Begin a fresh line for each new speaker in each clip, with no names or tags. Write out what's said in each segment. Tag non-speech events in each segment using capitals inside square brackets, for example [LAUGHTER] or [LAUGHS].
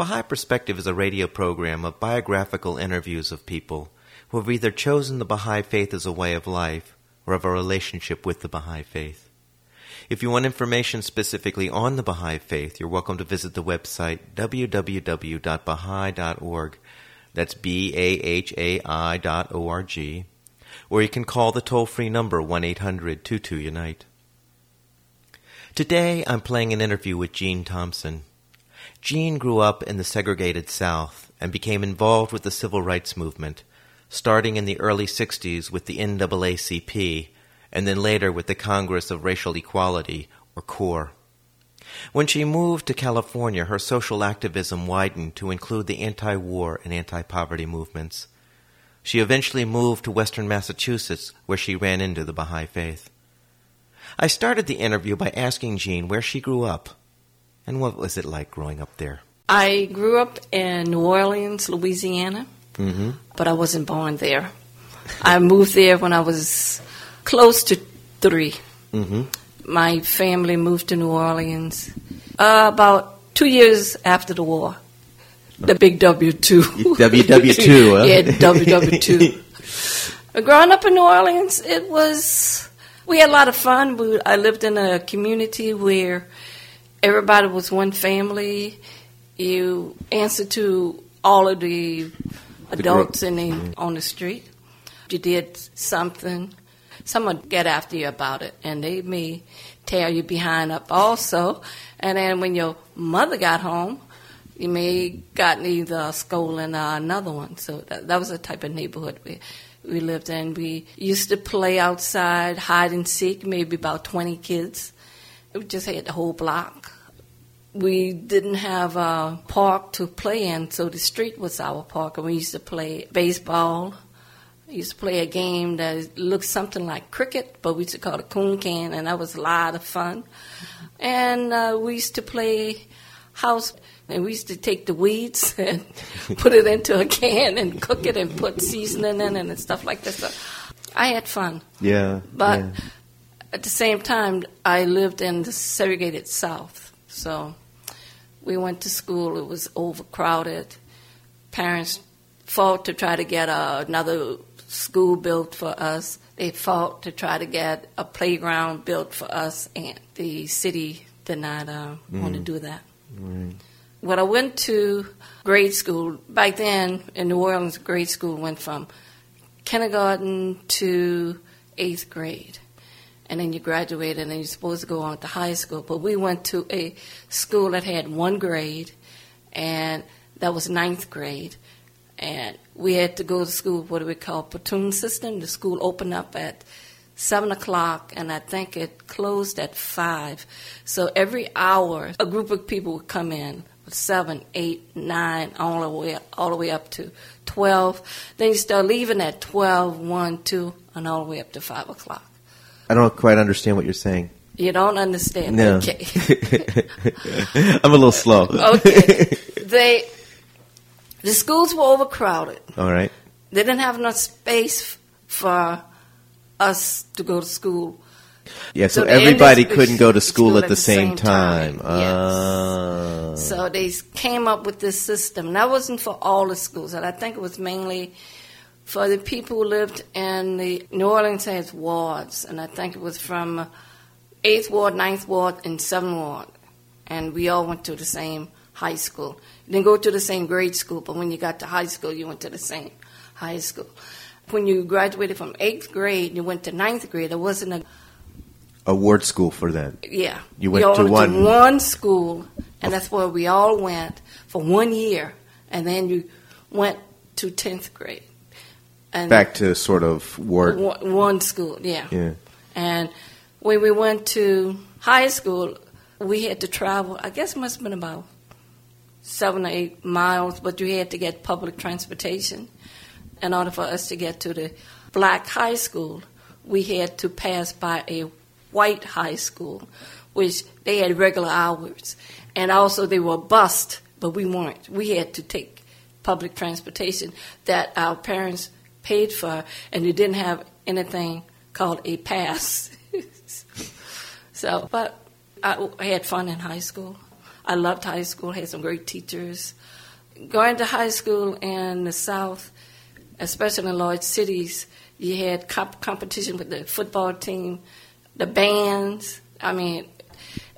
Baha'i Perspective is a radio program of biographical interviews of people who have either chosen the Baha'i faith as a way of life or have a relationship with the Baha'i faith. If you want information specifically on the Baha'i faith, you're welcome to visit the website www.baha'i.org. That's B A H A I dot O R G. Or you can call the toll free number 1 800 22 Unite. Today I'm playing an interview with Jean Thompson. Jean grew up in the segregated South and became involved with the civil rights movement, starting in the early 60s with the NAACP and then later with the Congress of Racial Equality, or CORE. When she moved to California, her social activism widened to include the anti war and anti poverty movements. She eventually moved to western Massachusetts, where she ran into the Baha'i faith. I started the interview by asking Jean where she grew up and what was it like growing up there?
I grew up in New Orleans, Louisiana, mm-hmm. but I wasn't born there. I moved there when I was close to 3 mm-hmm. My family moved to New Orleans uh, about two years after the war. The big W two. [LAUGHS]
WW two. Huh? [LAUGHS]
yeah, WW two. [LAUGHS] Growing up in New Orleans, it was we had a lot of fun. We, I lived in a community where everybody was one family. You answered to all of the adults in the, mm-hmm. on the street. You did something, someone get after you about it, and they may tear you behind up also. And then when your mother got home, you may gotten either a scolding or another one. So that, that was the type of neighborhood we we lived in. We used to play outside, hide and seek, maybe about 20 kids. We just had the whole block. We didn't have a park to play in, so the street was our park, and we used to play baseball. We used to play a game that looked something like cricket, but we used to call it coon can, and that was a lot of fun. And uh, we used to play house, and we used to take the weeds [LAUGHS] and put it into a can and cook it and put seasoning in it and stuff like that. So I had fun.
Yeah.
But
yeah.
at the same time, I lived in the segregated South. So we went to school, it was overcrowded. Parents fought to try to get uh, another school built for us. They fought to try to get a playground built for us, and the city did not uh, mm. want to do that. Mm. When I went to grade school, back then in New Orleans, grade school went from kindergarten to eighth grade and then you graduate, and then you're supposed to go on to high school. But we went to a school that had one grade, and that was ninth grade. And we had to go to school, what do we call platoon system. The school opened up at seven o'clock, and I think it closed at five. So every hour, a group of people would come in seven, eight, nine, all the way all the way up to twelve. Then you start leaving at twelve, one, two, and all the way up to five o'clock.
I don't quite understand what you're saying.
You don't understand.
No.
Okay. [LAUGHS]
I'm a little slow.
okay. [LAUGHS] They the schools were overcrowded.
All right.
They didn't have enough space for us to go to school.
Yeah, so, so everybody couldn't go to school,
school
at, the, same, same time.
time. Uh. Yes. So they came up with this system. That wasn't for all the schools, and I think it was mainly for the people who lived in the New Orleans has wards, and I think it was from eighth ward, ninth ward, and seventh ward, and we all went to the same high school. You didn't go to the same grade school, but when you got to high school, you went to the same high school. When you graduated from eighth grade, you went to ninth grade. There wasn't a
a ward school for that.
Yeah,
you went to
went
one
to one school, and that's where we all went for one year, and then you went to tenth grade.
And Back to sort of ward.
One school, yeah.
Yeah.
And when we went to high school, we had to travel. I guess it must have been about seven or eight miles, but you had to get public transportation. In order for us to get to the black high school, we had to pass by a white high school, which they had regular hours. And also they were bused, but we weren't. We had to take public transportation that our parents paid for, and you didn't have anything called a pass. [LAUGHS] so, but I, I had fun in high school. I loved high school, had some great teachers. Going to high school in the South, especially in large cities, you had comp- competition with the football team, the bands. I mean,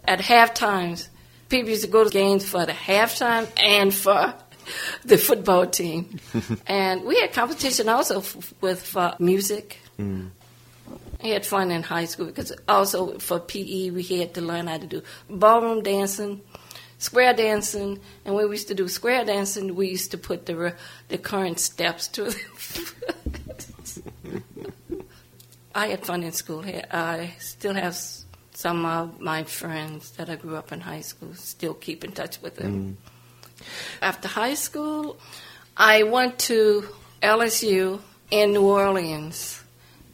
at half times, people used to go to games for the halftime and for [LAUGHS] the football team. [LAUGHS] and we had competition also f- with for music. Mm. We had fun in high school because also for PE we had to learn how to do ballroom dancing, square dancing, and when we used to do square dancing, we used to put the the current steps to. It. [LAUGHS] I had fun in school. I still have some of my friends that I grew up in high school. Still keep in touch with them. Mm. After high school, I went to LSU in New Orleans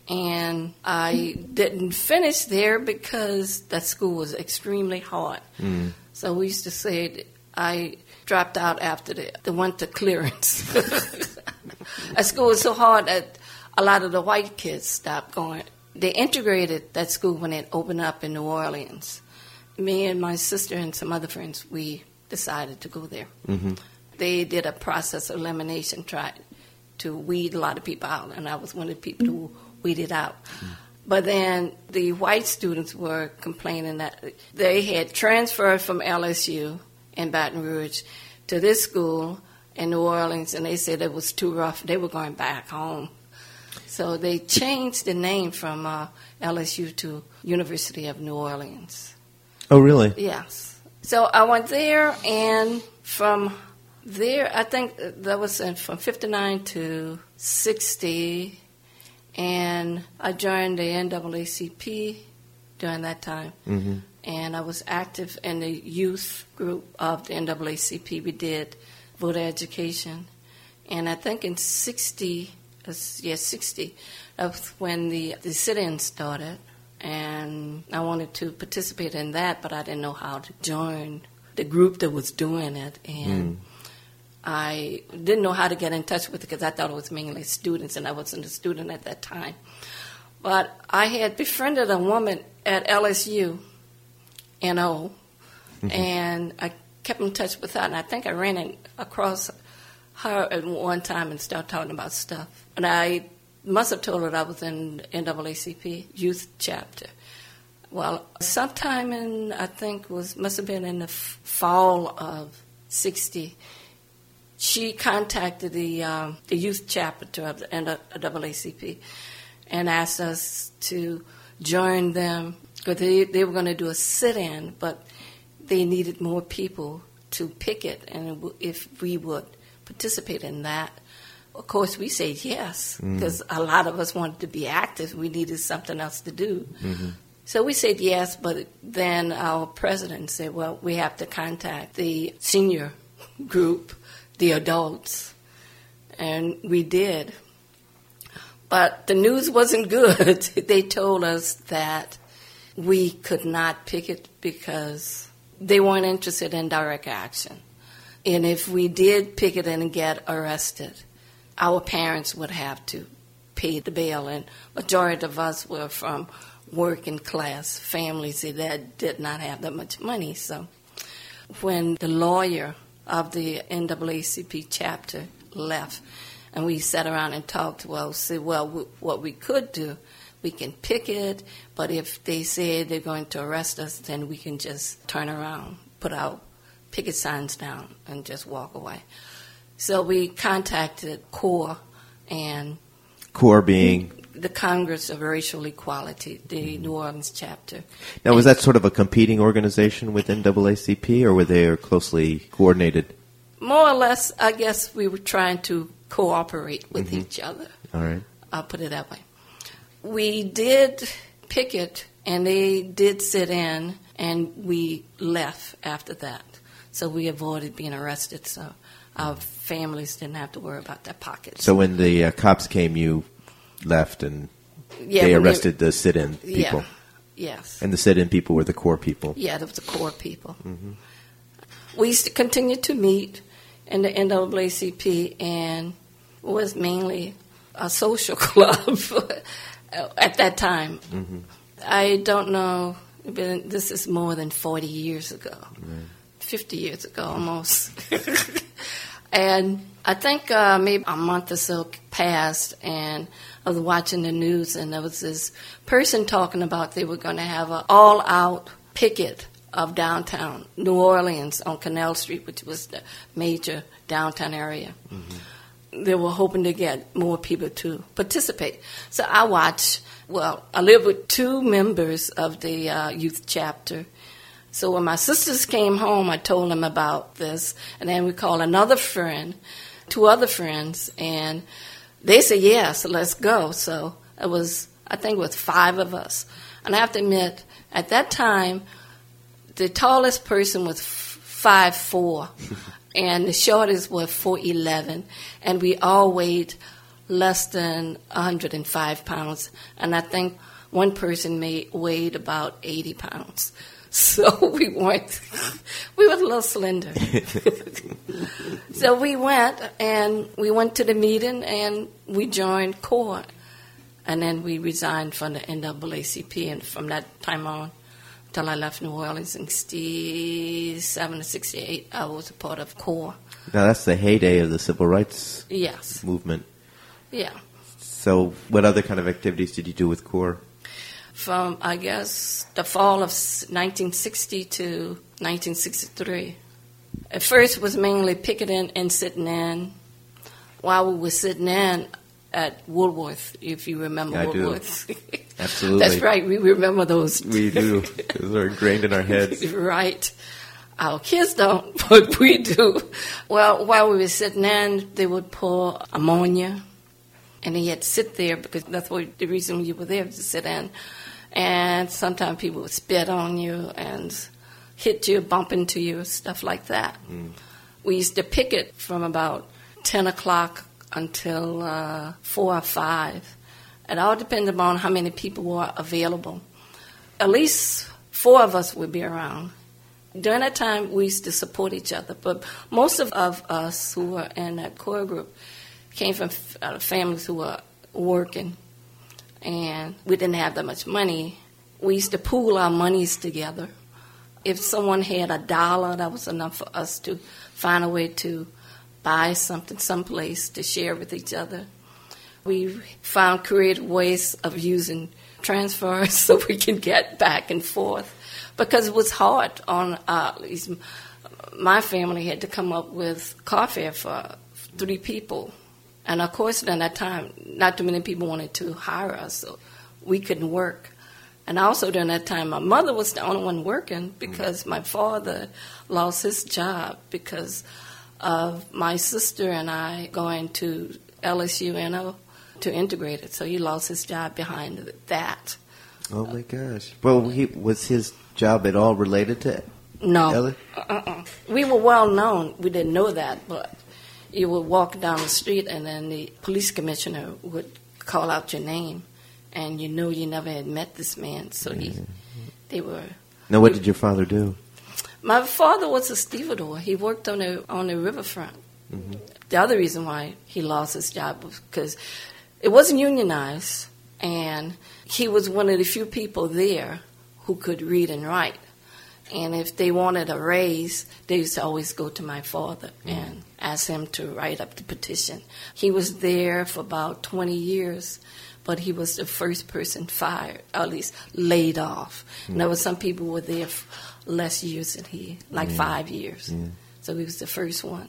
and I didn't finish there because that school was extremely hard. Mm. So we used to say I dropped out after the, the winter [LAUGHS] clearance. that school was so hard that a lot of the white kids stopped going. They integrated that school when it opened up in New Orleans. Me and my sister and some other friends, we decided to go there. Mm-hmm. They did a process of elimination, tried to weed a lot of people out, and I was one of the people who weeded out. Mm. But then the white students were complaining that they had transferred from LSU in Baton Rouge to this school in New Orleans, and they said it was too rough. They were going back home. So they changed the name from uh, LSU to University of New Orleans.
Oh, really?
Yes. So I went there, and from there, I think that was in, from 59 to 60 and I joined the NAACP during that time. Mm-hmm. And I was active in the youth group of the NAACP. We did voter education. And I think in 60, yes, yeah, 60, that's when the, the sit-in started. And I wanted to participate in that, but I didn't know how to join the group that was doing it. And mm. I didn't know how to get in touch with it because I thought it was mainly students, and I wasn't a student at that time. But I had befriended a woman at LSU, NO, mm-hmm. and I kept in touch with her, and I think I ran in, across her at one time and started talking about stuff. And I must have told her I was in NAACP youth chapter. Well, sometime in I think was must have been in the f- fall of '60 she contacted the um, the youth chapter of the NAACP and asked us to join them because they, they were going to do a sit-in, but they needed more people to picket, and if we would participate in that. Of course, we said yes because mm. a lot of us wanted to be active. We needed something else to do. Mm-hmm. So we said yes, but then our president said, well, we have to contact the senior group the adults. And we did. But the news wasn't [LAUGHS] good. they told us that we could not pick it because they weren't interested in direct action. And if we did pick it and get arrested, our parents would have to pay the bail. And majority of us were from working class families that did not have that much money. So when the lawyer of the NAACP chapter left. And we sat around and talked. Well, see, well, w- what we could do, we can pick it, but if they say they're going to arrest us, then we can just turn around, put our picket signs down, and just walk away. So we contacted CORE and
CORE being
the Congress of Racial Equality, the New Orleans chapter.
Now, was that sort of a competing organization with NAACP, or were they closely coordinated?
More or less, I guess we were trying to cooperate with mm-hmm. each other.
All right.
I'll put it that way. We did picket, and they did sit in, and we left after that. so we avoided being arrested. So our families didn't have to worry about their pockets.
So when the uh, cops came, you left and
yeah,
they arrested the sit-in people.
Yeah. Yes.
And the sit-in people were the core people.
Yeah, that was the core people. We used to continue to meet in the NAACP, and it was mainly a social [LAUGHS] club [LAUGHS] at that time. I don't know. but This is more than forty years ago, fifty years ago almost. [LAUGHS] and I think uh, maybe a month or so passed, and I was watching the news, and there was this person talking about they were going to have an all-out picket of downtown New Orleans on Canal Street, which was the major downtown area. They were hoping to get more people to participate. So I watched. Well, I live with two members of the uh, youth chapter. So when my sisters came home, I told them about this, and then we called another friend, two other friends, and they said yes, let's go. So it was, I think, it was five of us. And I have to admit, at that time, the tallest person was five four, [LAUGHS] and the shortest was four eleven, and we all weighed less than 105 pounds, and I think one person may weighed about 80 pounds. [LAUGHS] So we weren't, we were a little slender. [LAUGHS] so we went and we went to the meeting and we joined CORE. And then we resigned from the NAACP, and from that time on, till I left New Orleans in 67 to 68, I was a part of CORE.
Now that's the heyday of the civil rights
Yes,
movement.
yeah.
So what other kind of activities did you do with CORE?
From, I guess, the fall of 1960 to 1963. At first, it was mainly picketing and sitting in. While we were sitting in at Woolworth, if you remember
do.
Woolworth. [LAUGHS]
Absolutely.
That's right, we remember those.
We do. [LAUGHS] Those are ingrained in our heads. [LAUGHS]
right. Our kids don't, but we do. Well, while we were sitting in, they would pour ammonia, and you had to sit there because that's what the reason you were there to sit in. And sometimes people would spit on you and hit you, bump into you, stuff like that. We used to picket from about 10 o'clock until uh, 4 or 5. It all depended on how many people were available. At least four of us would be around. During that time, we used to support each other, but most of, of us who were in that core group came from uh, families who were working, and we didn't have that much money. We used to pool our monies together. If someone had a dollar, that was enough for us to find a way to buy something someplace to share with each other. We found creative ways of using transfers [LAUGHS] so we can get back and forth because it was hard on uh, my family had to come up with car fare for three people. And of course, at that time, not too many people wanted to hire us, so we couldn't work. And also during that time, my mother was the only one working mm. because my father lost his job because of my sister and I going to LSU NO to integrate it. So he lost his job behind that.
Oh my gosh. Well, he, was his job at all related to
No. Uh-uh. We were well known. We didn't know that, but you would walk down the street and then the police commissioner would call out your name, and you know you never had met this man. So he, mm-hmm. they were.
Now, what did your father do?
My father was a stevedore. He worked on the on the riverfront. Mm-hmm. The other reason why he lost his job was because it wasn't unionized, and he was one of the few people there who could read and write. And if they wanted a raise, they used to always go to my father mm-hmm. and ask him to write up the petition. He was there for about 20 years, but he was the first person fired, or at least laid off. And there were some people who were there less years than he, like five years. So he was the first one.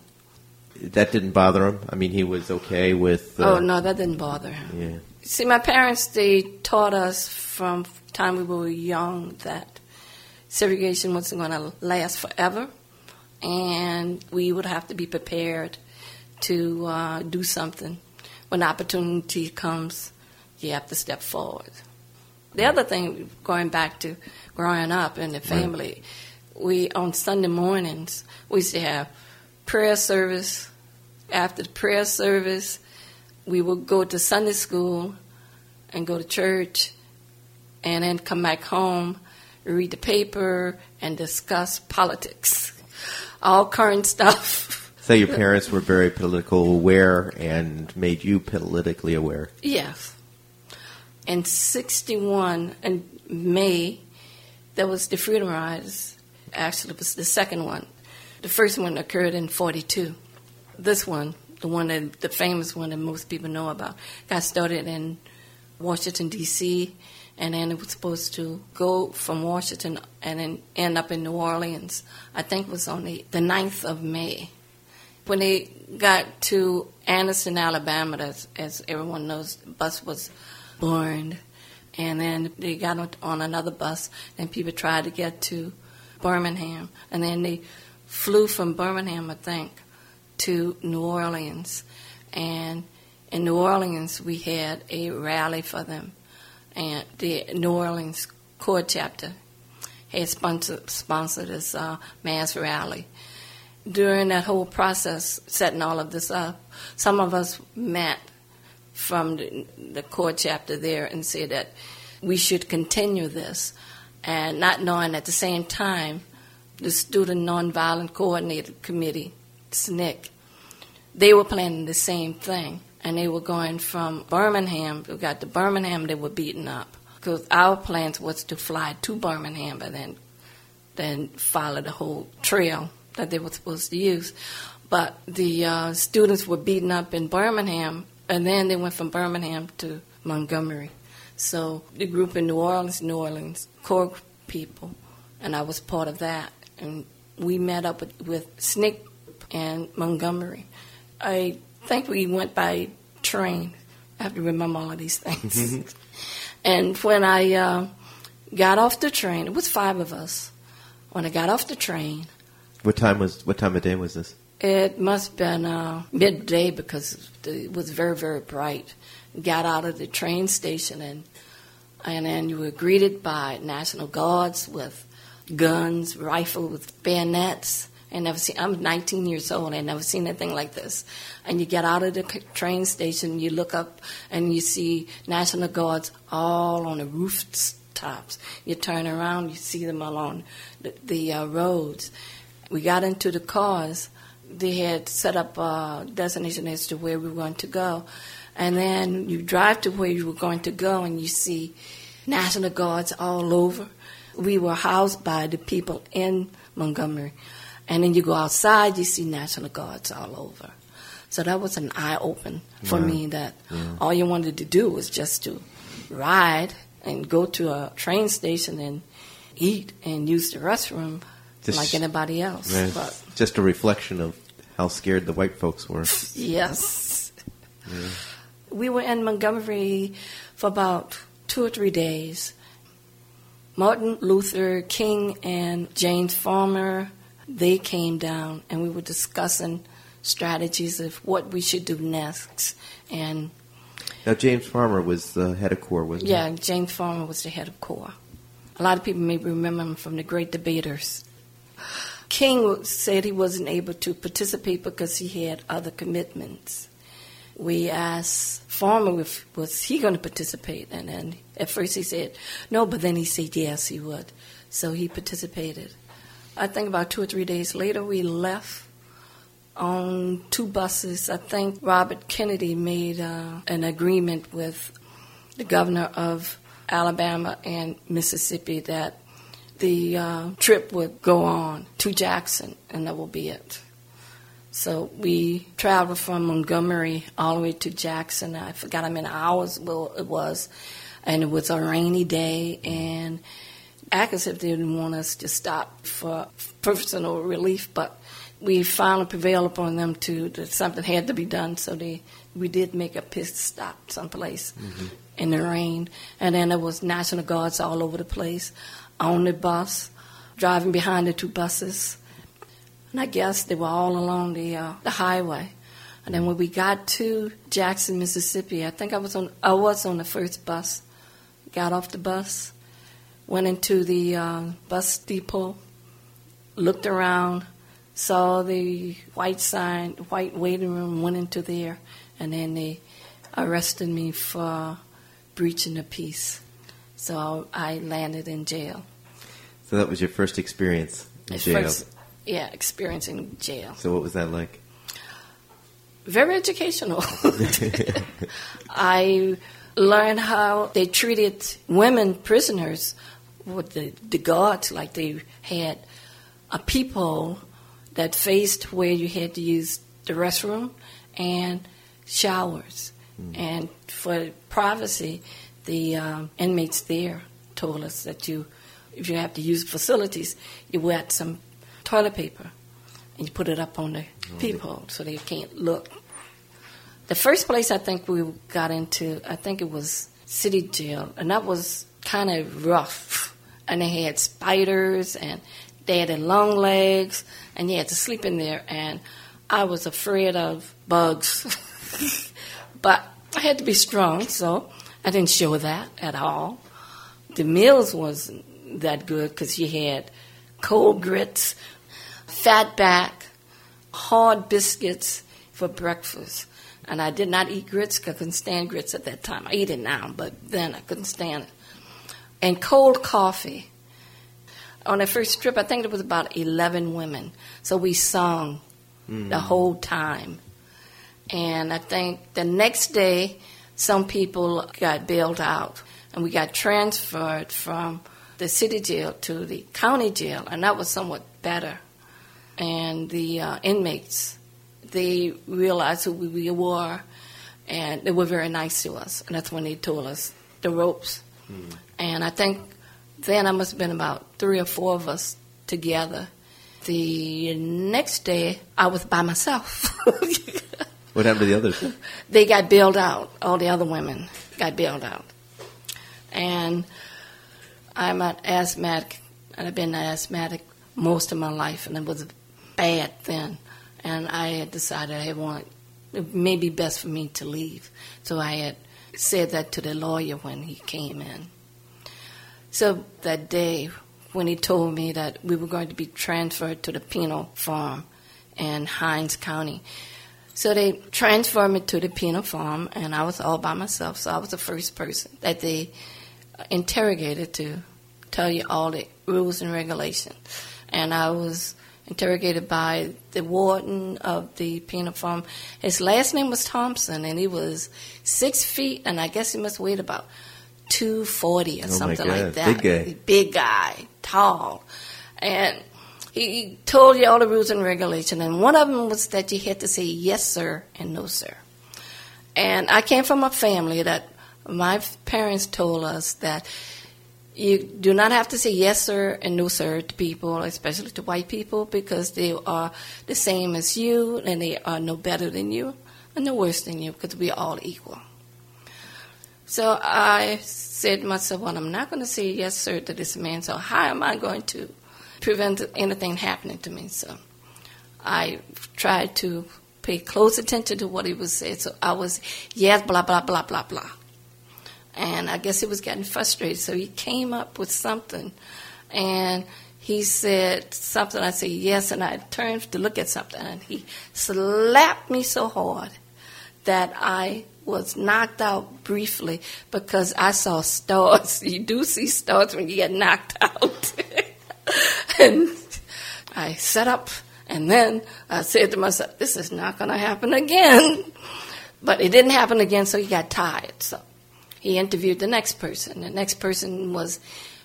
That didn't bother him. I mean, he was okay with. Uh,
oh, no, that didn't bother him.
Yeah.
See, my parents, they taught us from time we were young that segregation wasn't going to last forever, and we would have to be prepared to uh, do something. When opportunity comes, you have to step forward. The other thing, going back to growing up in the family, we on Sunday mornings we used to have prayer service. After the prayer service, we would go to Sunday school and go to church, and then come back home, read the paper, and discuss politics, all current stuff. [LAUGHS]
So your parents were very political aware and made you politically aware.
Yes. In 61, in May, there was the Freedom Riders. Actually, it was the second one. The first one occurred in 42. This one, the one that, the famous one that most people know about, got started in Washington, D.C., and then it was supposed to go from Washington and then end up in New Orleans. I think it was on the, the 9th of May when they got to Anniston, Alabama, as, as everyone knows, the bus was burned. And then they got on another bus, and people tried to get to Birmingham. And then they flew from Birmingham, I think, to New Orleans. And in New Orleans, we had a rally for them. And the New Orleans Core Chapter had sponsored, sponsored this uh, mass rally. During that whole process, setting all of this up, some of us met from the, the core chapter there and said that we should continue this, and not knowing at the same time the Student Nonviolent Coordinator Committee, SNCC, they were planning the same thing, and they were going from Birmingham. We got to Birmingham, they were beaten up because our plans was to fly to Birmingham and then then follow the whole trail that they were supposed to use. But the uh, students were beaten up in Birmingham, and then they went from Birmingham to Montgomery. So the group in New Orleans, New Orleans, core people, and I was part of that. And we met up with, with SNCC and Montgomery. I think we went by train. I have to remember all of these things. [LAUGHS] and when I uh, got off the train, it was five of us. When I got off the train,
what time was what time of day was this?
It must have been uh, midday because it was very very bright. Got out of the train station and and then you were greeted by National Guards with guns, rifles with bayonets. I never seen. I'm 19 years old. I never seen anything like this. And you get out of the train station, you look up, and you see National Guards all on the rooftops. You turn around, you see them along the, the uh, roads we got into the cars, they had set up a destination as to where we were going to go. And then you drive to where you were going to go and you see National Guards all over. We were housed by the people in Montgomery. And then you go outside, you see National Guards all over. So that was an eye open for me that yeah. all you wanted to do was just to ride and go to a train station and eat and use the restroom just, like anybody else. but
just a reflection of how scared the white folks were. [LAUGHS]
yes. Yeah. We were in Montgomery for about two or three days. Martin Luther King and James Farmer, they came down and we were discussing strategies of what we should do next. And
now James Farmer was the head of CORE, wasn't
yeah,
he? Yeah,
James Farmer was the head of CORE. A lot of people may remember him from the Great Debaters. King said he wasn't able to participate because he had other commitments. We asked Farmer if was he going to participate, and then at first he said no, but then he said yes, he would. So he participated. I think about two or three days later, we left on two buses. I think Robert Kennedy made uh, an agreement with the governor of Alabama and Mississippi that the uh, trip would go on to Jackson, and that will be it. So we traveled from Montgomery all the way to Jackson. I forgot how many hours it was, and it was a rainy day. And Akasif didn't want us to stop for personal relief, but we finally prevailed upon them to that something had to be done. So they we did make a pit stop someplace mm-hmm. in the rain, and then there was National Guards all over the place on the bus, driving behind the two buses. And I guess they were all along the uh, the highway. And then when we got to Jackson, Mississippi, I think I was on I was on the first bus. Got off the bus, went into the uh, bus depot, looked around, saw the white sign, white waiting room, went into there, and then they arrested me for breaching the peace. So I landed in jail.
So that was your first experience in
At
jail.
First, yeah, experiencing jail.
So what was that like?
Very educational. [LAUGHS] [LAUGHS] I learned how they treated women prisoners with the, the guards, like they had a peephole that faced where you had to use the restroom and showers. And for privacy, the um, inmates there told us that you, if you have to use facilities, you wet some toilet paper and you put it up on the peephole so they can't look. The first place I think we got into, I think it was City Jail, and that was kind of rough. And they had spiders, and they had long legs, and you had to sleep in there. And I was afraid of bugs, [LAUGHS] but I had to be strong, so I didn't show that at all. The meals wasn't that good because you had cold grits, fat back, hard biscuits for breakfast. And I did not eat grits 'cause I couldn't stand grits at that time. I eat it now, but then I couldn't stand it. And cold coffee. On the first trip, I think it was about 11 women. So we sung the whole time. And I think the next day, some people got bailed out. And we got transferred from the city jail to the county jail. And that was somewhat better. And the uh, inmates, they realized who we were, and they were very nice to us. And that's when they told us the ropes. And I think then I must have been about three or four of us together. The next day, I was by myself. [LAUGHS]
What happened to the others?
they got bailed out. All the other women got bailed out. And I'm an asthmatic, and I've been an asthmatic most of my life, and it was bad then. And I had decided I want it may be best for me to leave. So I had said that to the lawyer when he came in. So that day, when he told me that we were going to be transferred to the penal farm in Hinds County, so they transferred me to the penal farm, and I was all by myself. So I was the first person that they uh, interrogated to tell you all the rules and regulations. And I was interrogated by the warden of the penal farm. His last name was Thompson, and he was six feet, and I guess he must weigh about 240 or
Oh,
something like that.
Big guy.
Big guy, tall. And he told you all the rules and regulations, and one of them was that you had to say yes, sir, and no, sir. And I came from a family that my parents told us that you do not have to say yes, sir, and no, sir to people, especially to white people, because they are the same as you, and they are no better than you, and no worse than you, because we are all equal. So I said to myself, well, I'm not going to say yes, sir, to this man, so how am I going to prevent anything happening to me? So I tried to pay close attention to what he was saying. So I was, yes, blah, blah, blah, blah, blah. And I guess he was getting frustrated, so he came up with something. And he said something. I said, yes, and I turned to look at something, and he slapped me so hard that I was knocked out briefly because I saw stars. [LAUGHS] You do see stars when you get knocked out. [LAUGHS] and I sat up, and then I said to myself, this is not going to happen again. [LAUGHS] But it didn't happen again, so he got tired. So he interviewed the next person. The next person was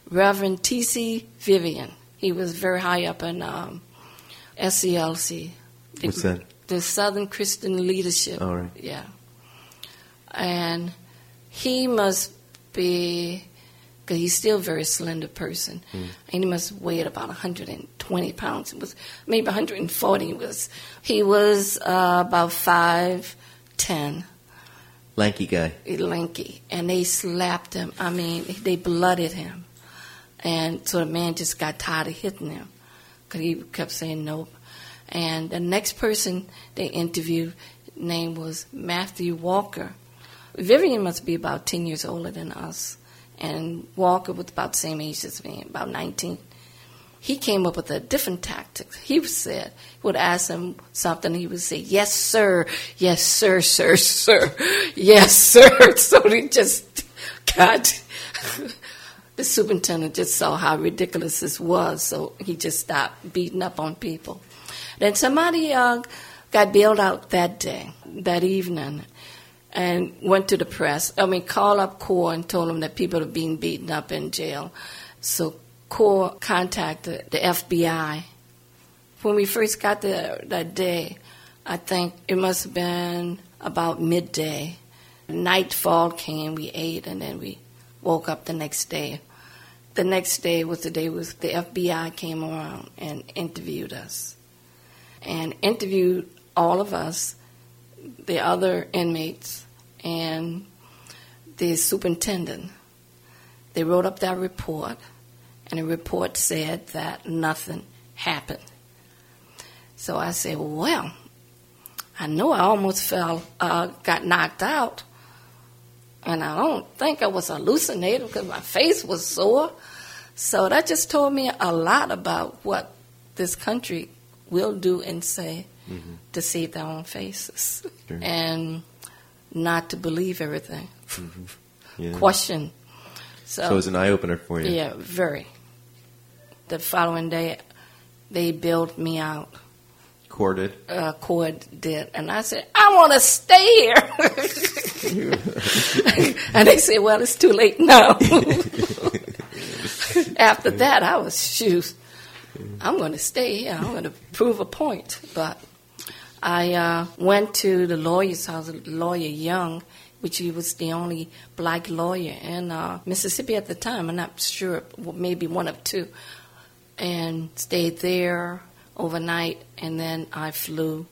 Reverend T.C. Vivian. He was very high up in um, SCLC. The-
What's that?
The Southern Christian Leadership.
All right.
Yeah. And he must be, because he's still a very slender person, and he must weigh about 120 pounds. It was maybe 140. It was he was uh, about five ten
Lanky guy.
lanky, and they slapped him. I mean, they blooded him, and so the man just got tired of hitting him because he kept saying nope. And the next person they interviewed name was Matthew Walker. Vivian must be about ten years older than us, and Walker was about the same age as me, about nineteen. he came up with a different tactic. He said, would ask him something, he would say, Yes, sir, yes, sir, sir, sir, yes, sir. [LAUGHS] So he just got, [LAUGHS] the superintendent just saw how ridiculous this was, so he just stopped beating up on people. Then somebody uh, got bailed out that day, that evening, and went to the press. I mean, called up CORE and told them that people are being beaten up in jail. So CORE contacted the FBI. When we first got there that day, I think it must have been about midday. Nightfall came, we ate, and then we woke up the next day. The next day was the day was the FBI came around and interviewed us, and interviewed all of us, the other inmates, and the superintendent. They wrote up that report, and the report said that nothing happened. So I said, well, I know I almost fell, uh, got knocked out, and I don't think I was hallucinating because my face was sore. So that just told me a lot about what this country will do and say mm-hmm. to save their own faces sure. and not to believe everything. Mm-hmm. [LAUGHS] Yeah. Question.
So, so it was an eye opener for you.
Yeah, very. The following day, they bailed me out.
CORE did?
Uh, CORE did. And I said, I want to stay here. [LAUGHS] and they said, well, it's too late now. [LAUGHS] After that, I was, shoot, I'm going to stay here. I'm going to prove a point. But I uh, went to the lawyer's house, lawyer Young, which he was the only black lawyer in uh, Mississippi at the time. I'm not sure, maybe one of two. And stayed there overnight, and then I flew.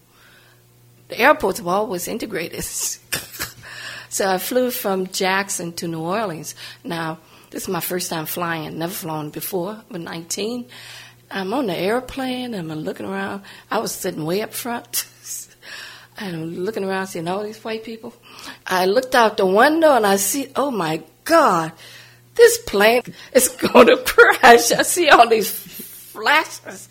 The airports were always integrated. [LAUGHS] so I flew from Jackson to New Orleans. Now, this is my first time flying, never flown before, I'm 19. I'm on the airplane, I'm looking around. I was sitting way up front. [LAUGHS] and I'm looking around, seeing all these white people. I looked out the window, and I see, oh my God, this plane is [LAUGHS] going to crash. I see all these flashes.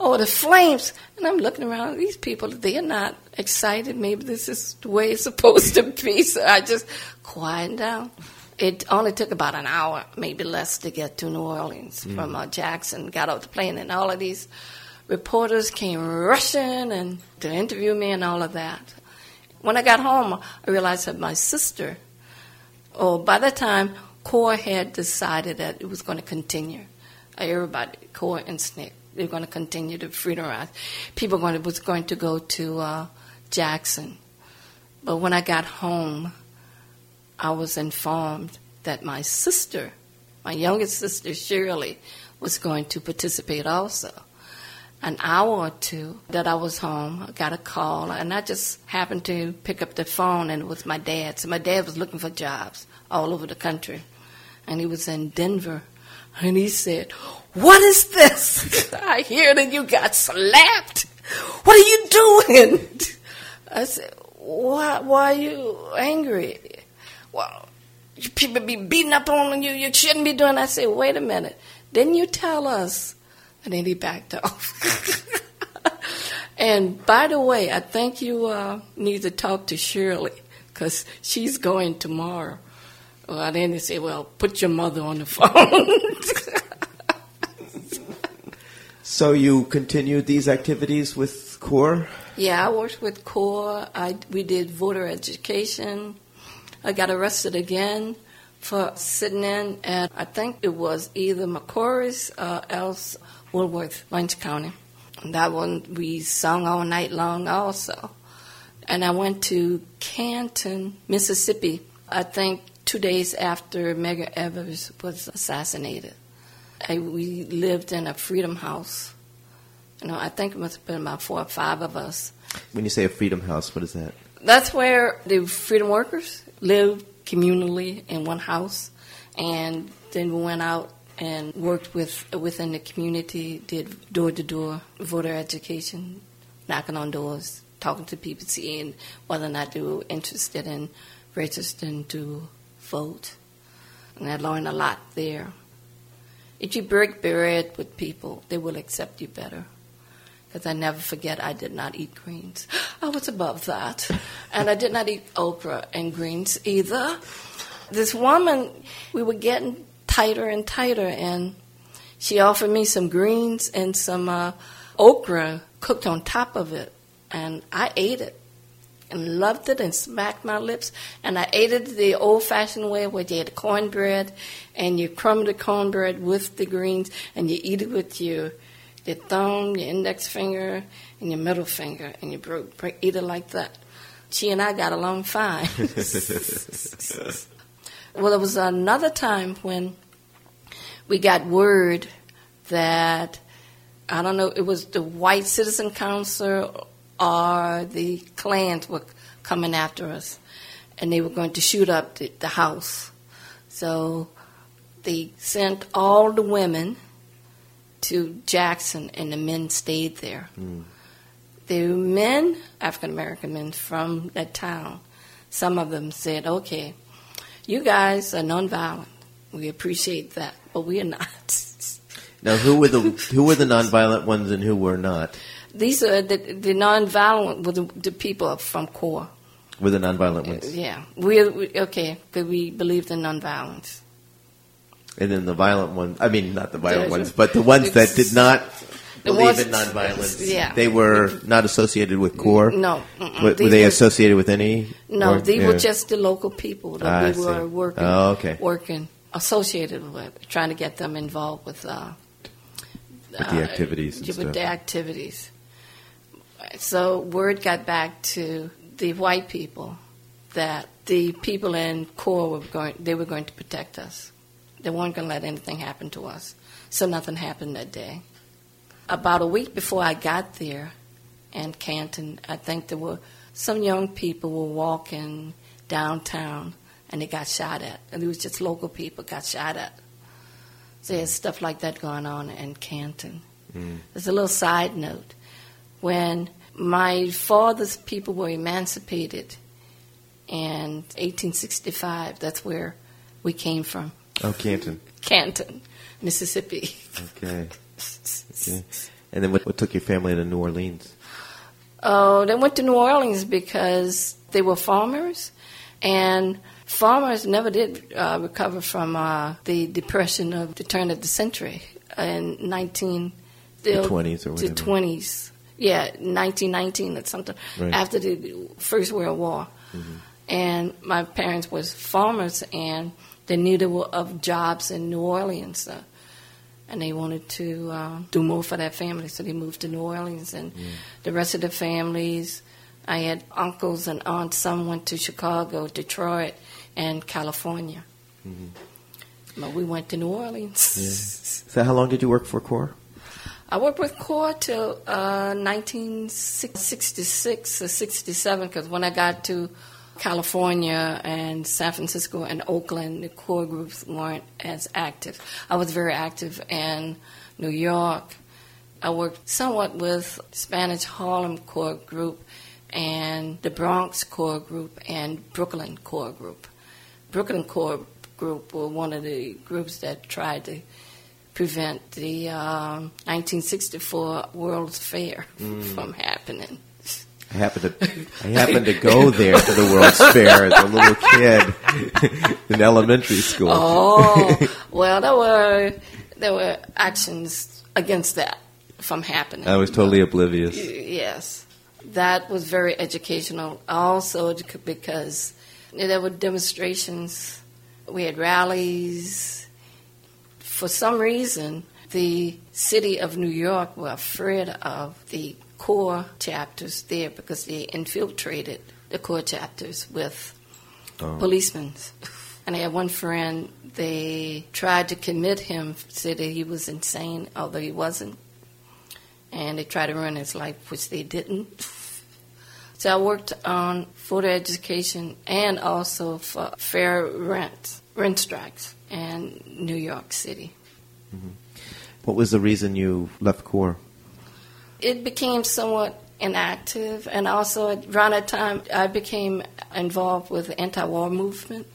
all the flames. And I'm looking around, these people, they're not excited. Maybe this is the way it's supposed to be. So I just quieted down. It only took about an hour, maybe less, to get to New Orleans mm. from uh, Jackson. Got off the plane, and all of these reporters came rushing and to interview me and all of that. When I got home, I realized that my sister, oh, by the time CORE had decided that it was going to continue, everybody, CORE and SNCC, they were going to continue the freedom. People going to, was going to go to uh, Jackson. But when I got home, I was informed that my sister, my youngest sister Shirley, was going to participate also. An hour or two that I was home, I got a call, and I just happened to pick up the phone, and it was my dad. So my dad was looking for jobs all over the country, and he was in Denver, and he said, "What is this? [LAUGHS] I hear that you got slapped. What are you doing?" [LAUGHS] I said, "Why? Why are you angry?" well, you people be beating up on you. You shouldn't be doing. I said, wait a minute. Didn't you tell us? And then he backed off. and by the way, I think you uh, need to talk to Shirley because she's going tomorrow. Well, then they say, well, put your mother on the [LAUGHS] phone.
so you continued these activities with CORE?
Yeah, I worked with CORE. I, we did voter education. I got arrested again for sitting in at, I think it was either McCrory's or else Woolworth, Orange County. And that one we sung all night long also. And I went to Canton, Mississippi, I think two days after Medgar Evers was assassinated. I, we lived in a freedom house. You know, I think it must have been about four or five of us.
When you say a freedom house, what is that?
That's where the freedom workers lived communally in one house, and then we went out and worked with within the community, did door to door voter education, knocking on doors, talking to people, seeing whether or not they were interested in registering to vote. And I learned a lot there. if you break bread with people, they will accept you better. Because I never forget, I did not eat greens. [GASPS] I was above that. [LAUGHS] And I did not eat okra and greens either. This woman, we were getting tighter and tighter, and she offered me some greens and some uh, okra cooked on top of it. And I ate it and loved it and smacked my lips. And I ate it the old fashioned way where you had cornbread and you crumble the cornbread with the greens and you eat it with your, your thumb, your index finger, and your middle finger, and you broke, break, eat it like that. She and I got along fine. [LAUGHS] [LAUGHS] well, there was another time when we got word that I don't know, it was the White Citizen Council or the Klans were coming after us, and they were going to shoot up the, the house. So they sent all the women to Jackson, and the men stayed there. Mm. The men, African American men from that town, some of them said, "Okay, you guys are nonviolent. We appreciate that, but we are not." [LAUGHS]
Now, who were the who were the nonviolent ones and who were not?
These are the, the nonviolent were the, the people from CORE.
Were the nonviolent ones?
Yeah, we, we okay because we believed in nonviolence.
And then the violent ones, I mean, not the violent ones, but the ones that did not believe ones, in nonviolence, yeah. they were not associated with CORE?
No.
Were, were they associated with any?
No, or, they yeah. were just the local people that ah, we were working, oh, okay. working, associated with, trying to get them involved with, uh,
with the activities.
Uh, with stuff. the activities. So word got back to the white people that the people in CORE were going, they were going to protect us. They weren't going to let anything happen to us. So nothing happened that day. About a week before I got there in Canton, I think there were some young people were walking downtown and they got shot at. And it was just local people got shot at. So there's stuff like that going on in Canton. Mm. There's a little side note. When my father's people were emancipated in 1865, that's where we came from.
Oh, Canton.
Canton, Mississippi.
Okay. [LAUGHS] okay. And then what, what took your family to New Orleans?
Oh, they went to New Orleans because they were farmers, and farmers never did uh, recover from uh, the depression of the turn of the century in 19
the 20s or
whatever. The 20s. Yeah, 1919 or something right. after the First World War. Mm-hmm. And my parents was farmers, and they knew needed of jobs in New Orleans. Uh, and they wanted to uh, do more for their family, so they moved to New Orleans. And mm. the rest of the families, I had uncles and aunts. Some went to Chicago, Detroit, and California. Mm-hmm. But we went to New Orleans.
Yeah. So, how long did you work for CORE?
I worked with CORE till uh, 1966 or 67, because when I got to California and San Francisco and Oakland, the CORE groups weren't as active. I was very active in New York. I worked somewhat with Spanish Harlem CORE group and the Bronx CORE group and Brooklyn CORE group. Brooklyn CORE group were one of the groups that tried to prevent the um, 1964 World's Fair mm. from happening.
I happened to I [LAUGHS] happened to go there to the World's Fair as a little kid [LAUGHS] in elementary school.
Oh, [LAUGHS] well, there were there were actions against that from happening.
I was totally oblivious.
Yes, that was very educational. Also, because there were demonstrations, we had rallies for some reason, the city of New York were afraid of the CORE chapters there because they infiltrated the CORE chapters with oh. policemen. And I had one friend, they tried to commit him, said that he was insane, although he wasn't. And they tried to ruin his life, which they didn't. So I worked on food education and also for fair rent, rent strikes in New York City. Mm-hmm.
What was the reason you left CORE?
It became somewhat inactive, and also around that time I became involved with the anti-war movement,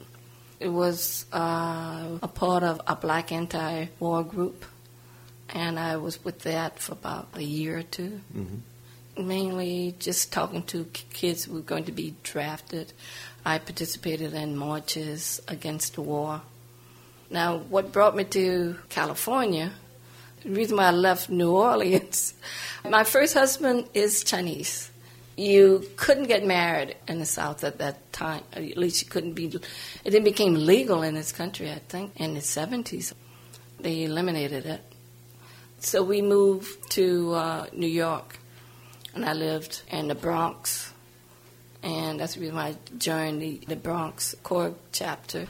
It was uh, a part of a black anti-war group, and I was with that for about a year or 2 mm-hmm. Mainly just talking to kids who were going to be drafted. I participated in marches against the war. Now, what brought me to California, the reason why I left New Orleans, [LAUGHS] my first husband is Chinese you couldn't get married in the South at that time. At least you couldn't be. It then became legal in this country, I think, in the 70s. They eliminated it. So we moved to uh, New York, and I lived in the Bronx. And that's the reason why I joined the, the Bronx CORE chapter.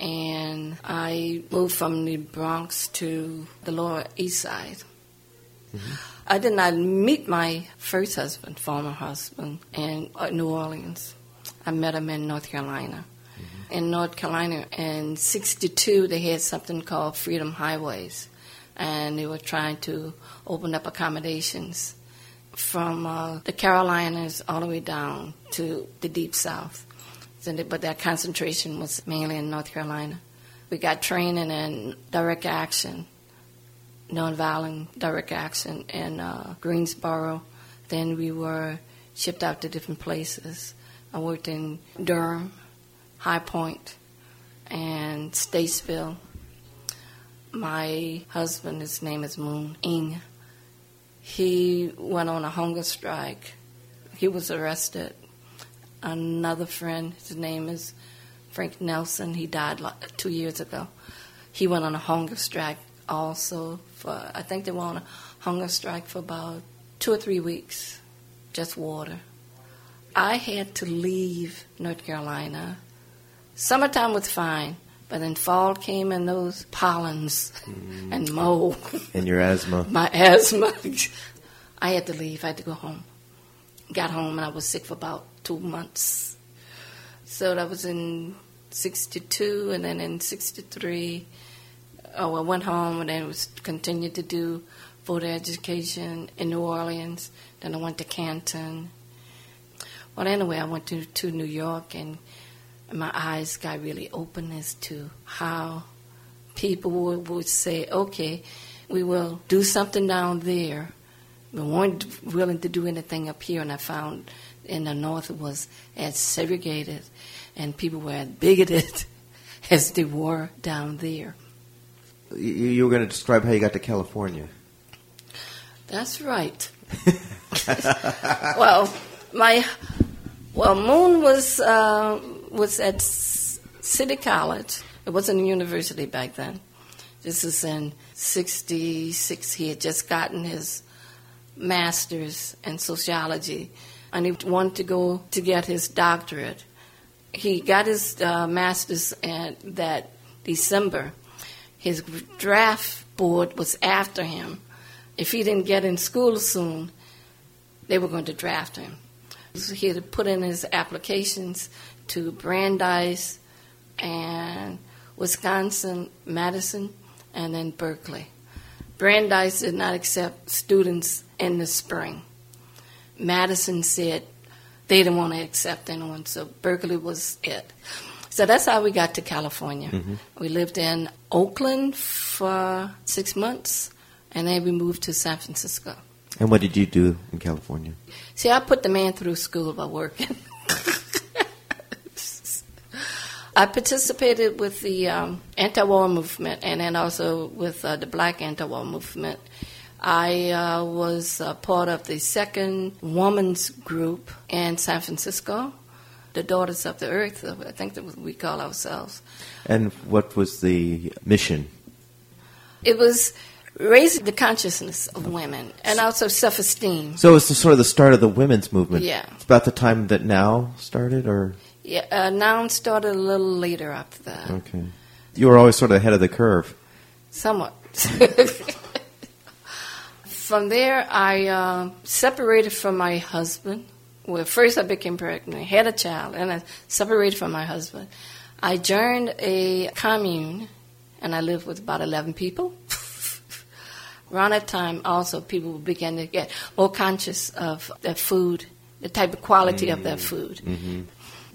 And I moved from the Bronx to the Lower East Side. Mm-hmm. I did not meet my first husband, former husband, in uh, New Orleans. I met him in North Carolina. Mm-hmm. In North Carolina, in '62, they had something called Freedom Highways, and they were trying to open up accommodations from uh, the Carolinas all the way down to the Deep South. But that concentration was mainly in North Carolina. We got training in direct action nonviolent direct action in uh, Greensboro. Then we were shipped out to different places. I worked in Durham, High Point, and Statesville. My husband, his name is Moon Ing. He went on a hunger strike. He was arrested. Another friend, his name is Frank Nelson. He died like two years ago. He went on a hunger strike also for, I think they were on a hunger strike for about two or three weeks, just water. I had to leave North Carolina. Summertime was fine, but then fall came and those pollens mm. and mold.
And your asthma. [LAUGHS]
My asthma. I had to leave. I had to go home. Got home and I was sick for about two months. So that was in 62, and then in 63, oh, I went home and then was continued to do voter education in New Orleans. Then I went to Canton. Well, anyway, I went to, to New York and my eyes got really open as to how people would, would say, okay, we will do something down there. We weren't willing to do anything up here, and I found in the North it was as segregated and people were as bigoted [LAUGHS] as they were down there
you, you were going to describe how you got to California.
That's right. [LAUGHS] [LAUGHS] well, my well, Moon was uh, was at City College. It wasn't a university back then. This is in '66. He had just gotten his master's in sociology, and he wanted to go to get his doctorate. He got his uh, master's in that December, his draft board was after him. If he didn't get in school soon, they were going to draft him. So he had put in his applications to Brandeis and Wisconsin, Madison, and then Berkeley. Brandeis did not accept students in the spring. Madison said they didn't want to accept anyone, so Berkeley was it. So that's how we got to California. Mm-hmm. We lived in Oakland for six months, and then we moved to San Francisco.
And what did you do in California?
See, I put the man through school by working. [LAUGHS] I participated with the um, anti-war movement, and then also with uh, the Black anti-war movement. I uh, was part of the second women's group in San Francisco the daughters of the earth. I think that we call ourselves.
And what was the mission?
It was raising the consciousness of women and also self-esteem.
So it's the, sort of the start of the women's movement.
Yeah,
it's about the time that now started, or
yeah, uh, now started a little later after that.
Okay, you were always sort of ahead of the curve.
Somewhat. [LAUGHS] From there, I uh, separated from my husband well, first I became pregnant, I had a child, and I separated from my husband. I joined a commune, and I lived with about 11 people. [LAUGHS] Around that time, also, people began to get more conscious of their food the type of quality mm-hmm. of that mm. food. Mm-hmm.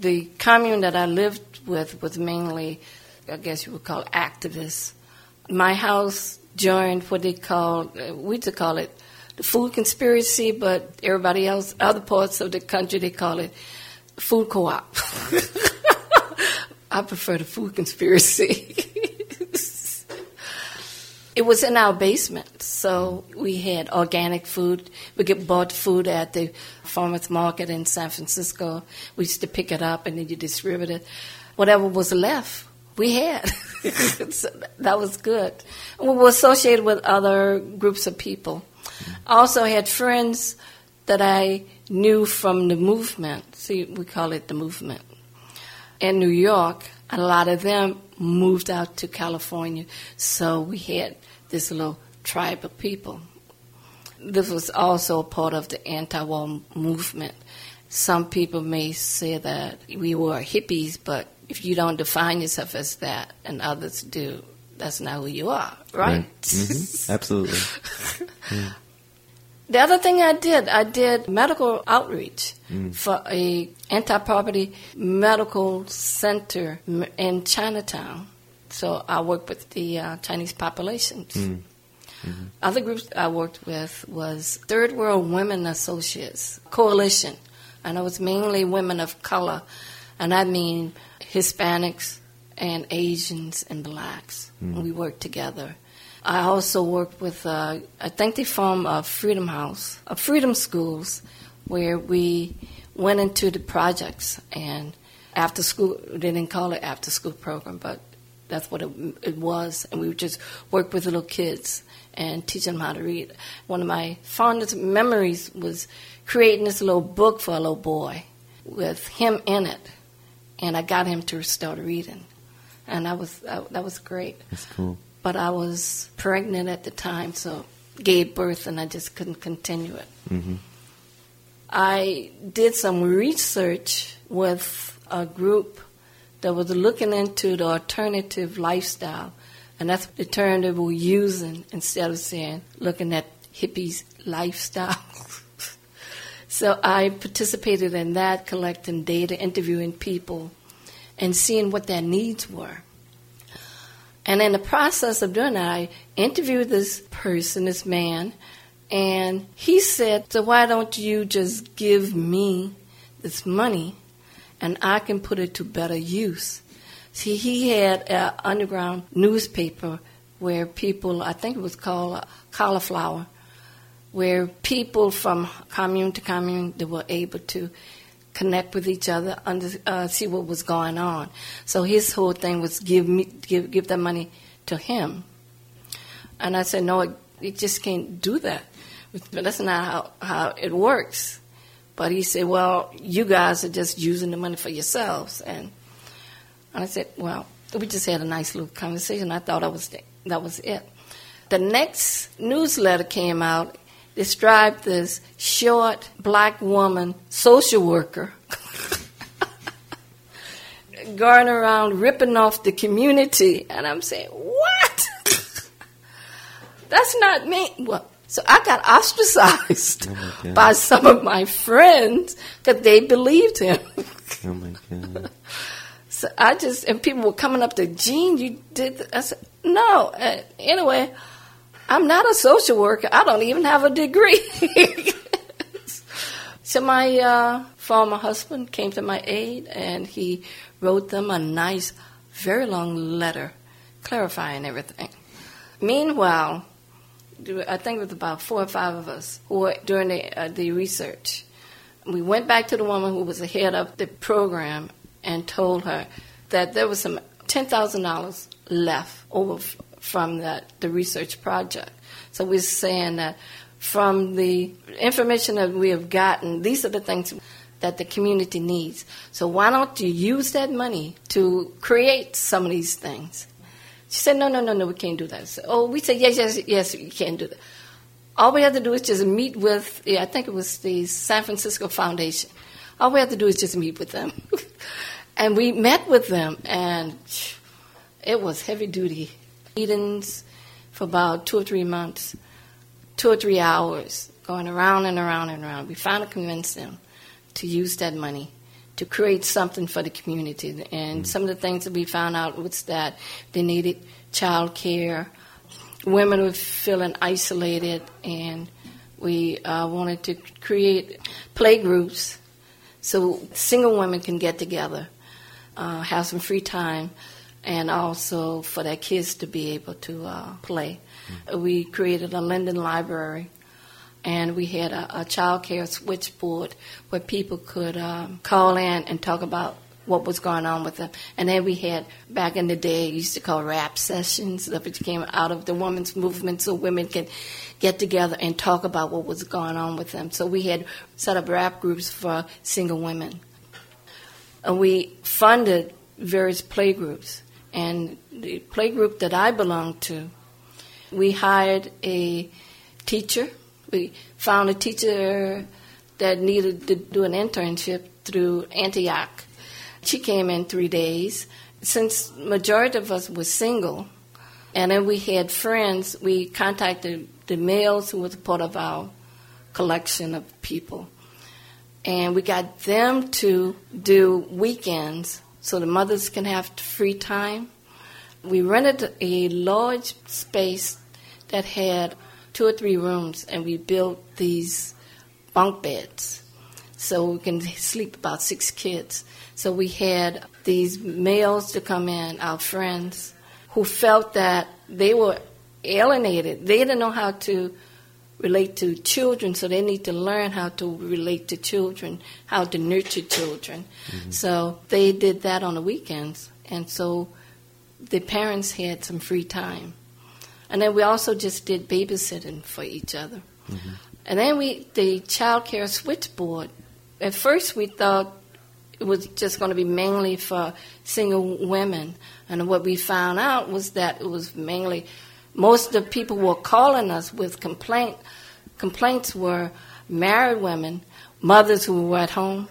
The commune that I lived with was mainly, I guess you would call activists. My house joined what they call, uh, we used to call it the food conspiracy, but everybody else, other parts of the country, they call it food co-op. [LAUGHS] I prefer the food conspiracy. [LAUGHS] it was in our basement, so we had organic food. We get bought food at the farmers market in San Francisco. We used to pick it up and then you distribute it. Whatever was left, we had. [LAUGHS] so that was good. we were associated with other groups of people. I also had friends that I knew from the movement. See, we call it the movement. In New York, a lot of them moved out to California, so we had this little tribe of people. This was also a part of the anti war movement. Some people may say that we were hippies, but if you don't define yourself as that and others do, that's not who you are, right? right.
Mm-hmm. Absolutely.
yeah. [LAUGHS] The other thing I did, I did medical outreach mm. for a anti-poverty medical center in Chinatown. So I worked with the uh, Chinese populations. Mm. Mm-hmm. Other groups I worked with was Third World Women Associates Coalition, and it was mainly women of color, and I mean Hispanics and Asians and blacks. Mm. We worked together. I also worked with, uh, I think they formed a Freedom House, a Freedom Schools, where we went into the projects and after school, they didn't call it after school program, but that's what it, it was. And we would just work with little kids and teach them how to read. One of my fondest memories was creating this little book for a little boy with him in it. And I got him to start reading. And that was, that was great.
That's cool
but I was pregnant at the time, so gave birth and I just couldn't continue it. Mm-hmm. I did some research with a group that was looking into the alternative lifestyle, and that's the term they were using instead of saying looking at hippies' lifestyle. [LAUGHS] so I participated in that, collecting data, interviewing people, and seeing what their needs were. And in the process of doing that, I interviewed this person, this man, and he said, So why don't you just give me this money and I can put it to better use? See, he had an underground newspaper where people, I think it was called Cauliflower, where people from commune to commune they were able to connect with each other, under, uh, see what was going on. So his whole thing was give me give give that money to him, and I said no, it, just can't do that. That's not how how it works. But he said, well, you guys are just using the money for yourselves, and and I said, well, we just had a nice little conversation. I thought that was that was it. The next newsletter came out described this short black woman social worker [LAUGHS] going around ripping off the community. And I'm saying, what? That's not me. Well, so I got ostracized oh [LAUGHS] by some of my friends because they believed him. [LAUGHS]
oh my God.
So I just, and people were coming up to, Jean, you did, I said, no. Uh, anyway, I'm not a social worker. I don't even have a degree. [LAUGHS] so my uh, former husband came to my aid and he wrote them a nice, very long letter clarifying everything. Meanwhile, I think it was about four or five of us who were during the, uh, the research. We went back to the woman who was the head of the program and told her that there was some $10,000 left over from that the research project. So we're saying that from the information that we have gotten, these are the things that the community needs. So why don't you use that money to create some of these things? She said, no, no, no, no, we can't do that. So, oh, we said, yes, yes, yes, we can do that. All we have to do is just meet with, yeah, I think it was the San Francisco Foundation. All we have to do is just meet with them. [LAUGHS] and we met with them, and it was heavy duty meetings for about two or three months, two or three hours, going around and around and around. We finally convinced them to use that money to create something for the community. And mm. some of the things that we found out was that they needed child care, women were feeling isolated, and we uh, wanted to create play groups so single women can get together, uh, have some free time, and also for their kids to be able to uh, play. Mm. We created a Linden Library and we had a, a child care switchboard where people could um, call in and talk about what was going on with them. And then we had, back in the day, used to call rap sessions, that came out of the women's movement so women could get together and talk about what was going on with them. So we had set up rap groups for single women. And we funded various play groups. And the playgroup that I belonged to, we hired a teacher we found a teacher that needed to do an internship through Antioch. She came in three days. Since majority of us were single, and then we had friends, we contacted the males who was part of our collection of people. And we got them to do weekends so the mothers can have free time. We rented a large space that had two or three rooms, and we built these bunk beds so we can sleep about six kids. So we had these males to come in, our friends, who felt that they were alienated. They didn't know how to relate to children, so they need to learn how to relate to children, how to nurture children. Mm-hmm. So they did that on the weekends, and so the parents had some free time. And then we also just did babysitting for each other. Mm-hmm. And then we, the child care switchboard, at first we thought it was just going to be mainly for single women. And what we found out was that it was mainly, most of the people were calling us with complaint, complaints were married women, mothers who were at home.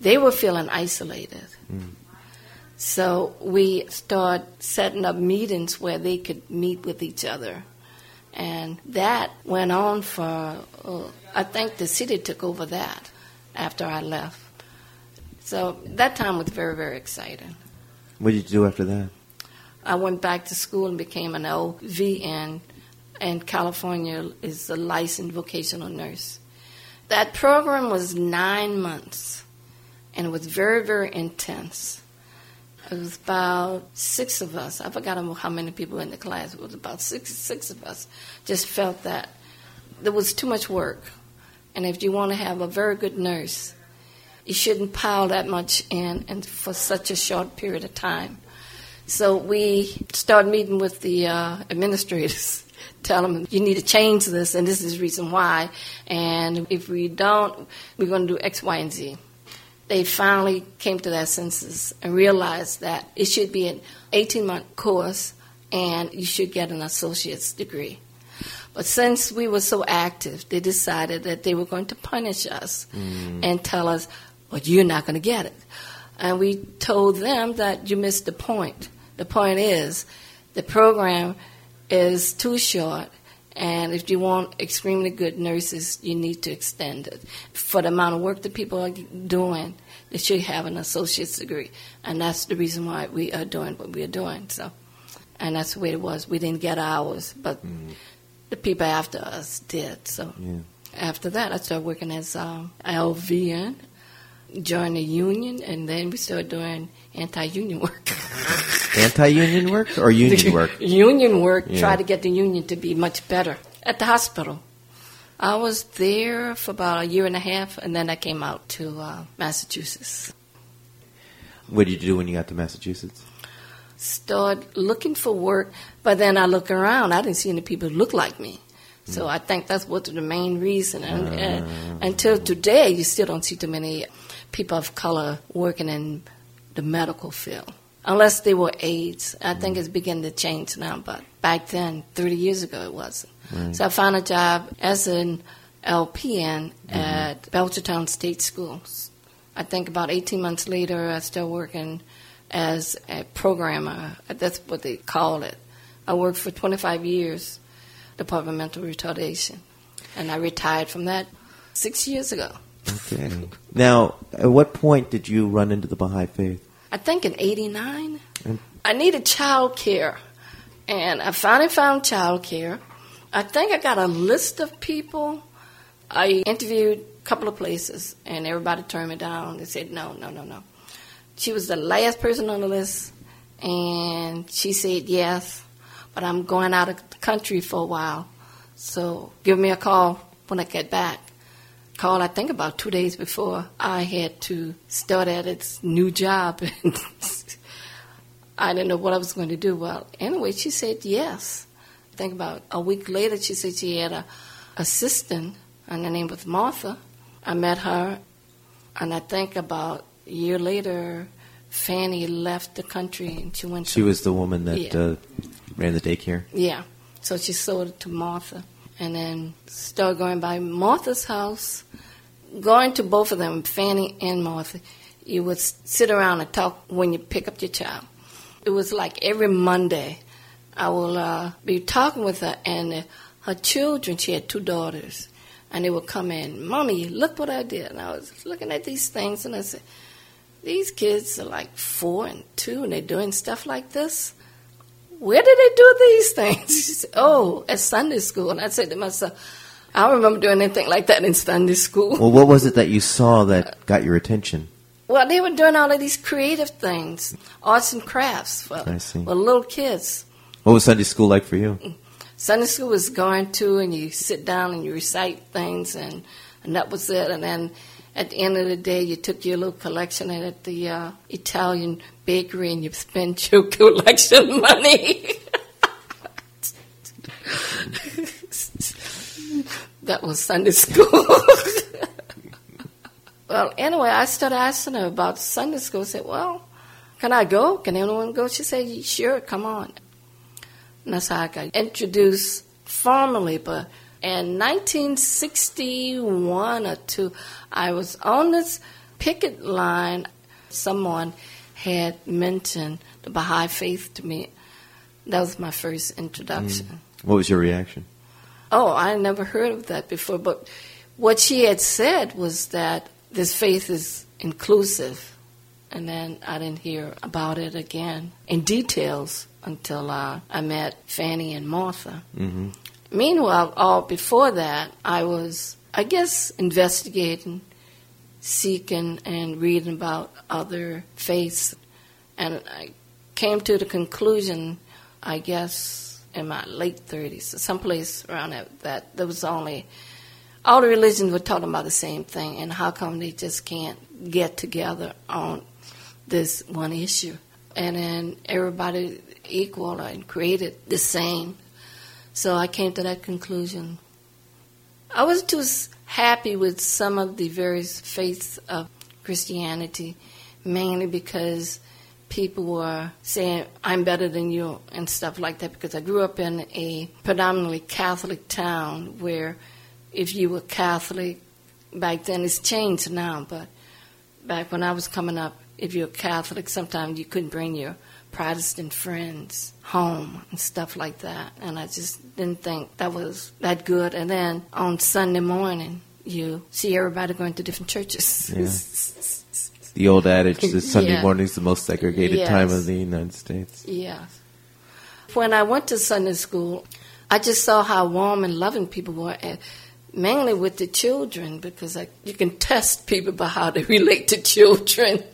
They were feeling isolated. Mm. So we started setting up meetings where they could meet with each other. And that went on for, uh, I think the city took over that after I left. So that time was very, very exciting.
What did you do after that?
I went back to school and became an LVN, and California is a licensed vocational nurse. That program was nine months, and it was very, very intense. It was about six of us. I forgot how many people in the class. It was about six, six of us. Just felt that there was too much work. And if you want to have a very good nurse, you shouldn't pile that much in and for such a short period of time. So we started meeting with the uh, administrators, [LAUGHS] tell them you need to change this, and this is the reason why. And if we don't, we're going to do X, Y, and Z they finally came to their senses and realized that it should be an 18 month course and you should get an associate's degree. But since we were so active, they decided that they were going to punish us mm. and tell us, well, you're not going to get it. And we told them that you missed the point. The point is, the program is too short and if you want extremely good nurses, you need to extend it. For the amount of work that people are doing, they should have an associate's degree. And that's the reason why we are doing what we are doing. So, And that's the way it was. We didn't get ours, but mm. the people after us did. So yeah. after that, I started working as um, LVN, joined the union, and then we started doing anti-union work. [LAUGHS]
Anti-union work or union work? [LAUGHS]
union work. Yeah. Try to get the union to be much better at the hospital. I was there for about a year and a half, and then I came out to uh, Massachusetts.
What did you do when you got to Massachusetts?
Start looking for work, but then I look around. I didn't see any people who look like me. So mm. I think that's what the main reason. And, uh, and until today, you still don't see too many people of color working in the medical field unless they were aides. I think it's beginning to change now, but back then, 30 years ago, it wasn't. Right. So I found a job as an LPN mm-hmm. at Belchertown State Schools. I think about 18 months later, I started working as a programmer. That's what they call it. I worked for 25 years, Department of Mental Retardation, and I retired from that six years ago.
Okay. Now, at what point did you run into the Baha'i faith?
I think in '89. I needed child care, and I finally found child care. I think I got a list of people. I interviewed a couple of places, and everybody turned me down. They said, no, no, no, no. She was the last person on the list, and she said, yes, but I'm going out of the country for a while. So give me a call when I get back. Call, I think, about two days before I had to start at its new job. [LAUGHS] And I didn't know what I was going to do. Well, anyway, she said yes. I think about a week later, she said she had a assistant, and her name was Martha. I met her, and I think about a year later, Fanny left the country and she went.
She
to,
was the woman that yeah. uh, ran the daycare.
Yeah, so she sold it to Martha, and then started going by Martha's house, going to both of them, Fanny and Martha. You would sit around and talk when you pick up your child. It was like every Monday, I will uh, be talking with her, and uh, her children, she had two daughters, and they would come in, Mommy, look what I did. And I was looking at these things, and I said, These kids are like four and two, and they're doing stuff like this. Where did they do these things? [LAUGHS] She said, Oh, at Sunday school. And I said to myself, I don't remember doing anything like that in Sunday school.
Well, what was it that you saw that got your attention?
Well, they were doing all of these creative things, arts and crafts for, for little kids.
What was Sunday school like for you?
Sunday school was going to, and you sit down and you recite things, and, and that was it. And then at the end of the day, you took your little collection at the uh, Italian bakery and you spent [LAUGHS] your collection money. [LAUGHS] that was Sunday school. [LAUGHS] Well, anyway, I started asking her about Sunday school. I said, Well, can I go? Can anyone go? She said, Sure, come on. And that's how I got introduced formally. But in 1961 or two, I was on this picket line. Someone had mentioned the Baha'i faith to me. That was my first introduction. Mm.
What was your reaction?
Oh, I never heard of that before. But what she had said was that this faith is inclusive. And then I didn't hear about it again in details until uh, I met Fanny and Martha. Mm-hmm. Meanwhile, all before that, I was, I guess, investigating, seeking, and reading about other faiths. And I came to the conclusion, I guess, in my late 30s, someplace around that, that there was only all the religions were talking about the same thing, and how come they just can't get together on this one issue? And then everybody equal and created the same. So I came to that conclusion. I was too happy with some of the various faiths of Christianity, mainly because people were saying, I'm better than you, and stuff like that, because I grew up in a predominantly Catholic town where if you were Catholic back then. It's changed now, but back when I was coming up, if you were Catholic, sometimes you couldn't bring your Protestant friends home and stuff like that. And I just didn't think that was that good. And then on Sunday morning, you see everybody going to different churches.
Yeah. [LAUGHS] the old adage that Sunday yeah. morning is the most segregated yes. time of the United States.
Yes. When I went to Sunday school, I just saw how warm and loving people were eh, mainly with the children because I, you can [LAUGHS] test people by how they relate to children. [LAUGHS]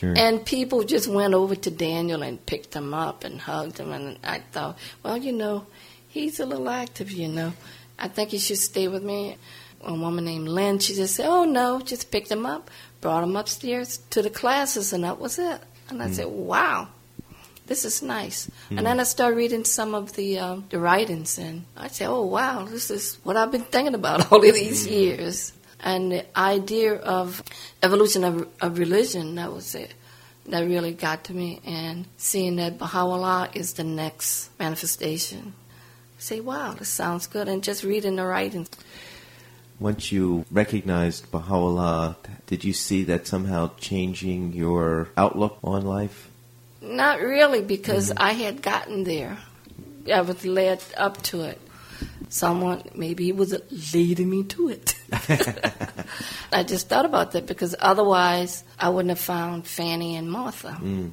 Sure. And people just went over to Daniel and picked him up and hugged him. And I thought, well, you know, he's a little active, you know. I think he should stay with me. A woman named Lynn, she just said, oh, no, just picked him up, brought him upstairs to the classes, and that was it. And I mm. said, wow this is nice. Mm-hmm. And then I started reading some of the uh, the writings, and I said, oh wow, this is what I've been thinking about [LAUGHS] all of these mm-hmm. years. And the idea of evolution of, of religion, that was it. That really got to me, and seeing that Baha'u'llah is the next manifestation. I say, wow, this sounds good, and just reading the writings.
Once you recognized Baha'u'llah, did you see that somehow changing your outlook on life?
Not really, because mm-hmm. I had gotten there. I was led up to it. Someone, maybe he was leading me to it. [LAUGHS] I just thought about that because otherwise I wouldn't have found Fanny and Martha. Mm.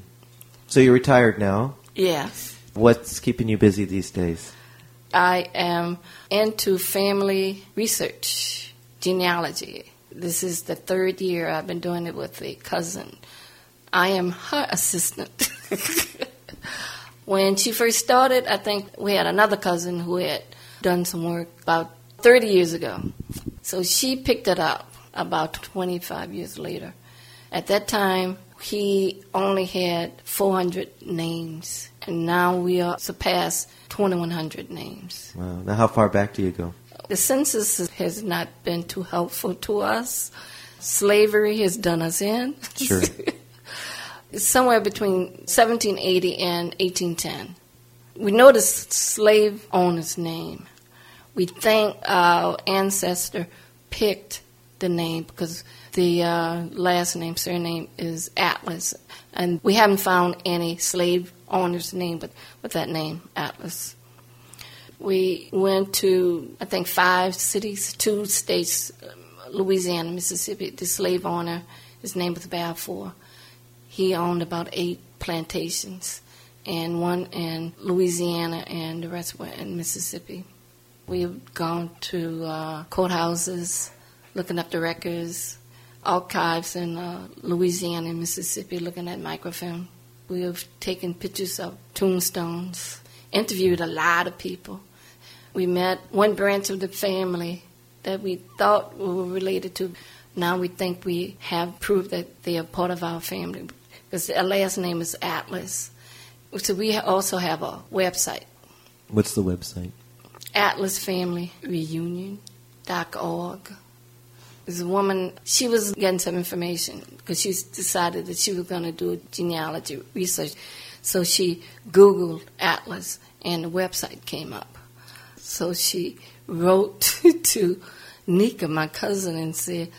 So you're retired now?
Yes.
What's keeping you busy these days?
I am into family research, genealogy. This is the third year I've been doing it with a cousin. I am her assistant. [LAUGHS] when she first started, I think we had another cousin who had done some work about 30 years ago. So she picked it up about 25 years later. At that time, he only had 400 names, and now we are surpassed 2,100 names.
Wow. Now, how far back do you go?
The census has not been too helpful to us. Slavery has done us in.
Sure. [LAUGHS]
somewhere between 1780 and 1810. We know the slave owner's name. We think our ancestor picked the name because the uh, last name, surname is Atlas, and we haven't found any slave owner's name with, with that name, Atlas. We went to, I think, five cities, two states, Louisiana, Mississippi. The slave owner, his name was Balfour. He owned about eight plantations, and one in Louisiana, and the rest were in Mississippi. We've gone to uh, courthouses, looking up the records, archives in uh, Louisiana and Mississippi, looking at microfilm. We have taken pictures of tombstones, interviewed a lot of people. We met one branch of the family that we thought we were related to. Now we think we have proof that they are part of our family because their last name is Atlas. So we also have a website.
What's the website?
AtlasFamilyReunion.org. There's a woman, she was getting some information because she decided that she was going to do genealogy research. So she Googled Atlas and the website came up. So she wrote [LAUGHS] to Nika, my cousin, and said,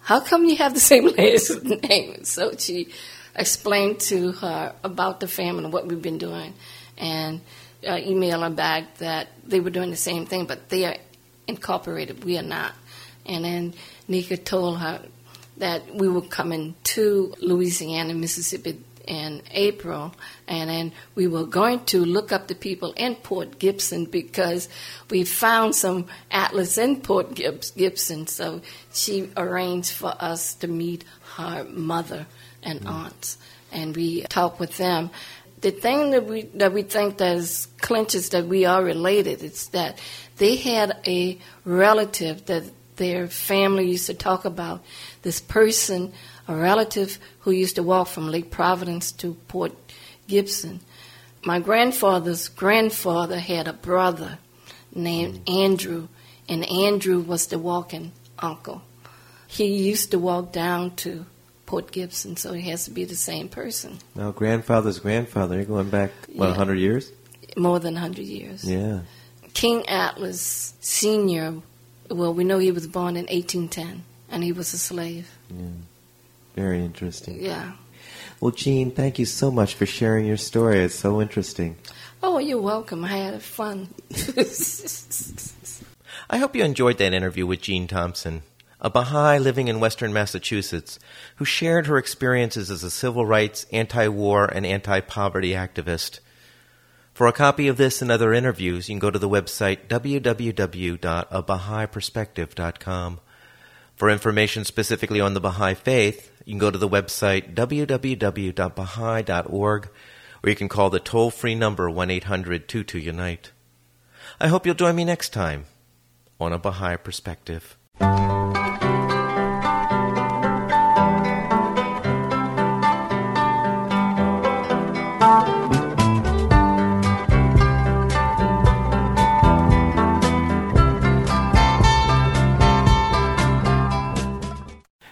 How come you have the same [LAUGHS] last name? So she explained to her about the family and what we've been doing, and uh, email her back that they were doing the same thing, but they are incorporated. We are not. And then Nika told her that we were coming to Louisiana, Mississippi in April, and then we were going to look up the people in Port Gibson because we found some atlas in Port Gibson. So she arranged for us to meet her mother and mm. aunts, and we talked with them. The thing that we that we think that is clinches that we are related is that they had a relative that their family used to talk about. This person, a relative who used to walk from Lake Providence to Port Gibson. My grandfather's grandfather had a brother named mm. Andrew, and Andrew was the walking uncle. He used to walk down to Port Gibson, so it has to be the same person.
Now, grandfather's grandfather, you're going back, what, yeah. 100 years?
More than 100 years.
Yeah.
King Atlas Sr., well, we know he was born in 1810, and he was a slave.
Yeah. Very interesting.
Yeah.
Well, Jean, thank you so much for sharing your story. It's so interesting.
Oh, you're welcome. I had fun. [LAUGHS] [LAUGHS]
I hope you enjoyed that interview with Jean Thompson a Baha'i living in western Massachusetts, who shared her experiences as a civil rights, anti war, and anti poverty activist. For a copy of this and other interviews, you can go to the website www.abahaiperspective.com. For information specifically on the Baha'i Faith, you can go to the website www.baha'i.org, or you can call the toll free number 1 800 22 Unite. I hope you'll join me next time on A Baha'i Perspective.